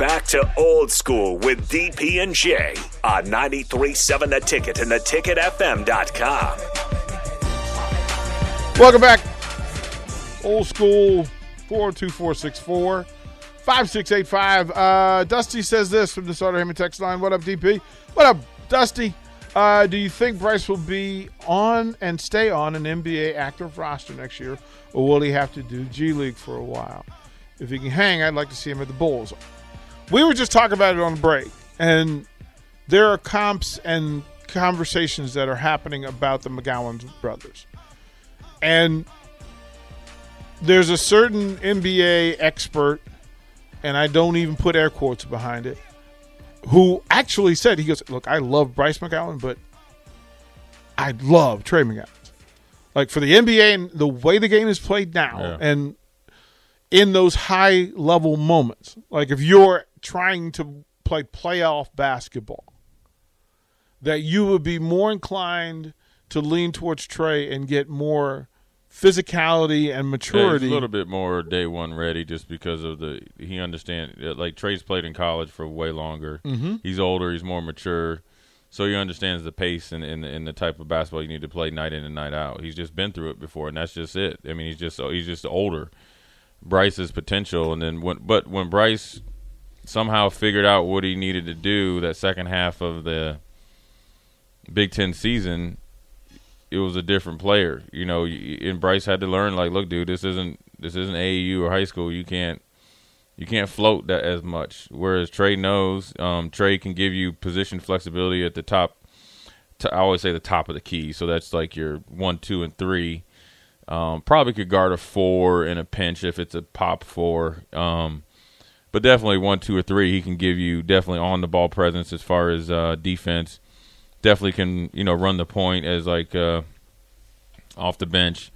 back to old school with DP and J on 93.7 The Ticket and theticketfm.com. Welcome back. Old school 42464 5685. Uh, Dusty says this from the Starter Hammond text line. What up, DP? What up, Dusty? Uh, do you think Bryce will be on and stay on an NBA active roster next year, or will he have to do G League for a while? If he can hang, I'd like to see him at the Bulls. We were just talking about it on the break, and there are comps and conversations that are happening about the McGowan brothers. And there's a certain NBA expert, and I don't even put air quotes behind it, who actually said, he goes, Look, I love Bryce McGowan, but I love Trey McGowan. Like for the NBA and the way the game is played now, Yeah. and in those high level moments, like if you're trying to play playoff basketball, that you would be more inclined to lean towards Trey and get more physicality and Yeah, maturity. a little bit more day one ready just because of the he understand like Trey's played in college for way longer. Mm-hmm. He's older, he's more mature, so he understands the pace and, and and the type of basketball you need to play night in and night out. He's just been through it before, and that's just it. I mean, he's just he's just older. Bryce's potential, and then when but when Bryce somehow figured out what he needed to do that second half of the Big Ten season, it was a different player. You know, and Bryce had to learn like, look, dude, this isn't this isn't AAU or high school. You can't you can't float that as much. Whereas Trey knows, um, Trey can give you position flexibility at the top. I always say the top of the key. So that's like your one, two, and three. Um, probably could guard a four in a pinch if it's a pop four. Um, but definitely one, two, or three, he can give you definitely on the ball presence as far as uh, defense. Definitely can you know run the point as like uh, off the bench.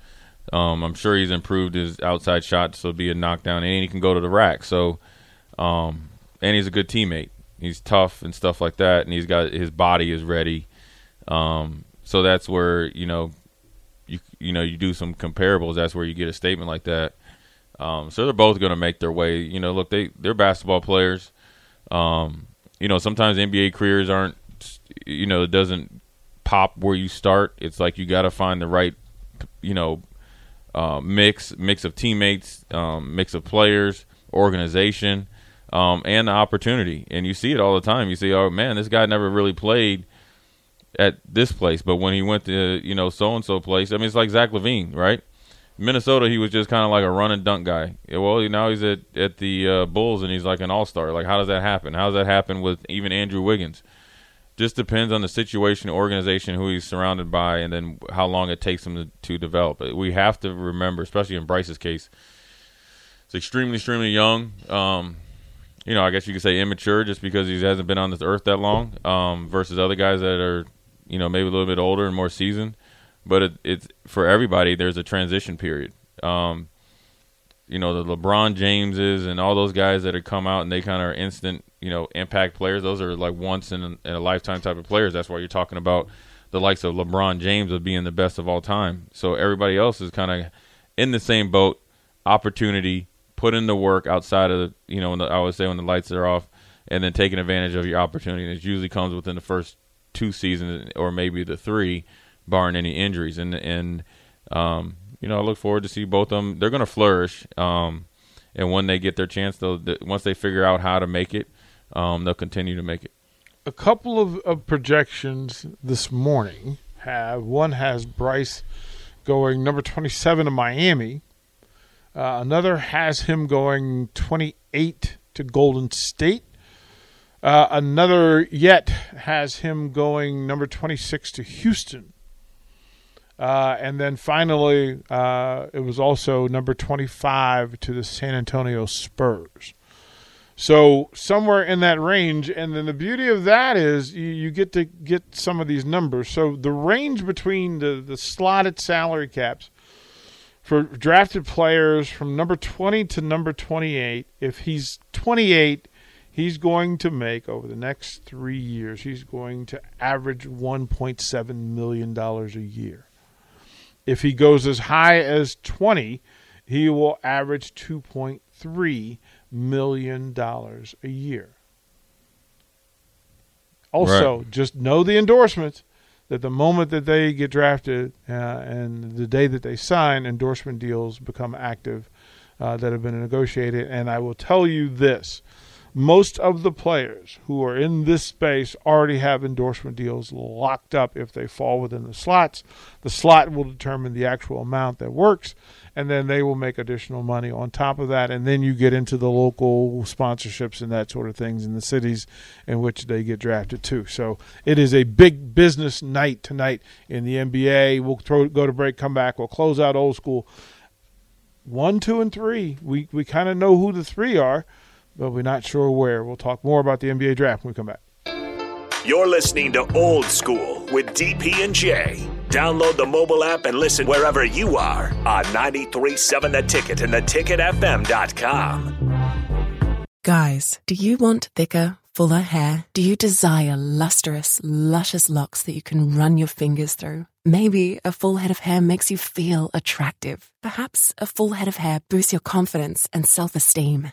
Um, I'm sure he's improved his outside shot, so be a knockdown, and he can go to the rack. So, um, and he's a good teammate. He's tough and stuff like that, and he's got his body is ready. Um, so that's where you know you you know you do some comparables. That's where you get a statement like that. Um, so they're both going to make their way. You know, look, they they're basketball players. Um, you know, sometimes NBA careers aren't. You know, it doesn't pop where you start. It's like you got to find the right. You know, uh, mix mix of teammates, um, mix of players, organization, um, and the opportunity. And you see it all the time. You see, oh man, this guy never really played at this place, but when he went to you know so and so place, I mean, it's like Zach LaVine, right? Minnesota, he was just kind of like a run and dunk guy. Well, now he's at at the uh, Bulls and he's like an all star. Like, how does that happen? How does that happen with even Andrew Wiggins? Just depends on the situation, organization, who he's surrounded by, and then how long it takes him to, to develop. We have to remember, especially in Bryce's case, it's extremely, extremely young. Um, you know, I guess you could say immature just because he hasn't been on this earth that long, um, versus other guys that are, you know, maybe a little bit older and more seasoned. But it, it's for everybody. There's a transition period. Um, you know, the LeBron Jameses and all those guys that have come out and they kind of are instant, you know, impact players. Those are like once in a, in a lifetime type of players. That's why you're talking about the likes of LeBron James of being the best of all time. So everybody else is kind of in the same boat. Opportunity, put in the work outside of you know, the, I always say when the lights are off, and then taking advantage of your opportunity. And it usually comes within the first two seasons or maybe the three, barring any injuries. And and um, you know, I look forward to see both of them. They're going to flourish. Um, and when they get their chance, they'll th- once they figure out how to make it, um, they'll continue to make it. a couple of, of projections this morning have one has Bryce going number 27 to Miami. Uh, another has him going 28 to Golden State. Uh, another yet has him going number 26 to Houston. Uh, and then finally, uh, it was also number 25 to the San Antonio Spurs. So somewhere in that range, and then the beauty of that is you, you get to get some of these numbers. So the range between the, the slotted salary caps for drafted players from number 20 to number 28, if he's 28, he's going to make over the next three years, he's going to average $1.7 million a year. If he goes as high as 20, he will average 2.3 million dollars a year. Also, right. just know the endorsements that the moment that they get drafted uh, and the day that they sign, endorsement deals become active uh, that have been negotiated. And I will tell you this most of the players who are in this space already have endorsement deals locked up if they fall within the slots. The slot will determine the actual amount that works, and then they will make additional money on top of that. And then you get into the local sponsorships and that sort of things in the cities in which they get drafted to. So it is a big business night tonight in the NBA. We'll throw, go to break, come back, we'll close out old school. One, two, and three. We we kind of know who the three are but we're not sure where. We'll talk more about the NBA draft when we come back. You're listening to Old School with DP and J. Download the mobile app and listen wherever you are on 937 The Ticket and theticketfm.com. Guys, do you want thicker, fuller hair? Do you desire lustrous, luscious locks that you can run your fingers through? Maybe a full head of hair makes you feel attractive. Perhaps a full head of hair boosts your confidence and self esteem.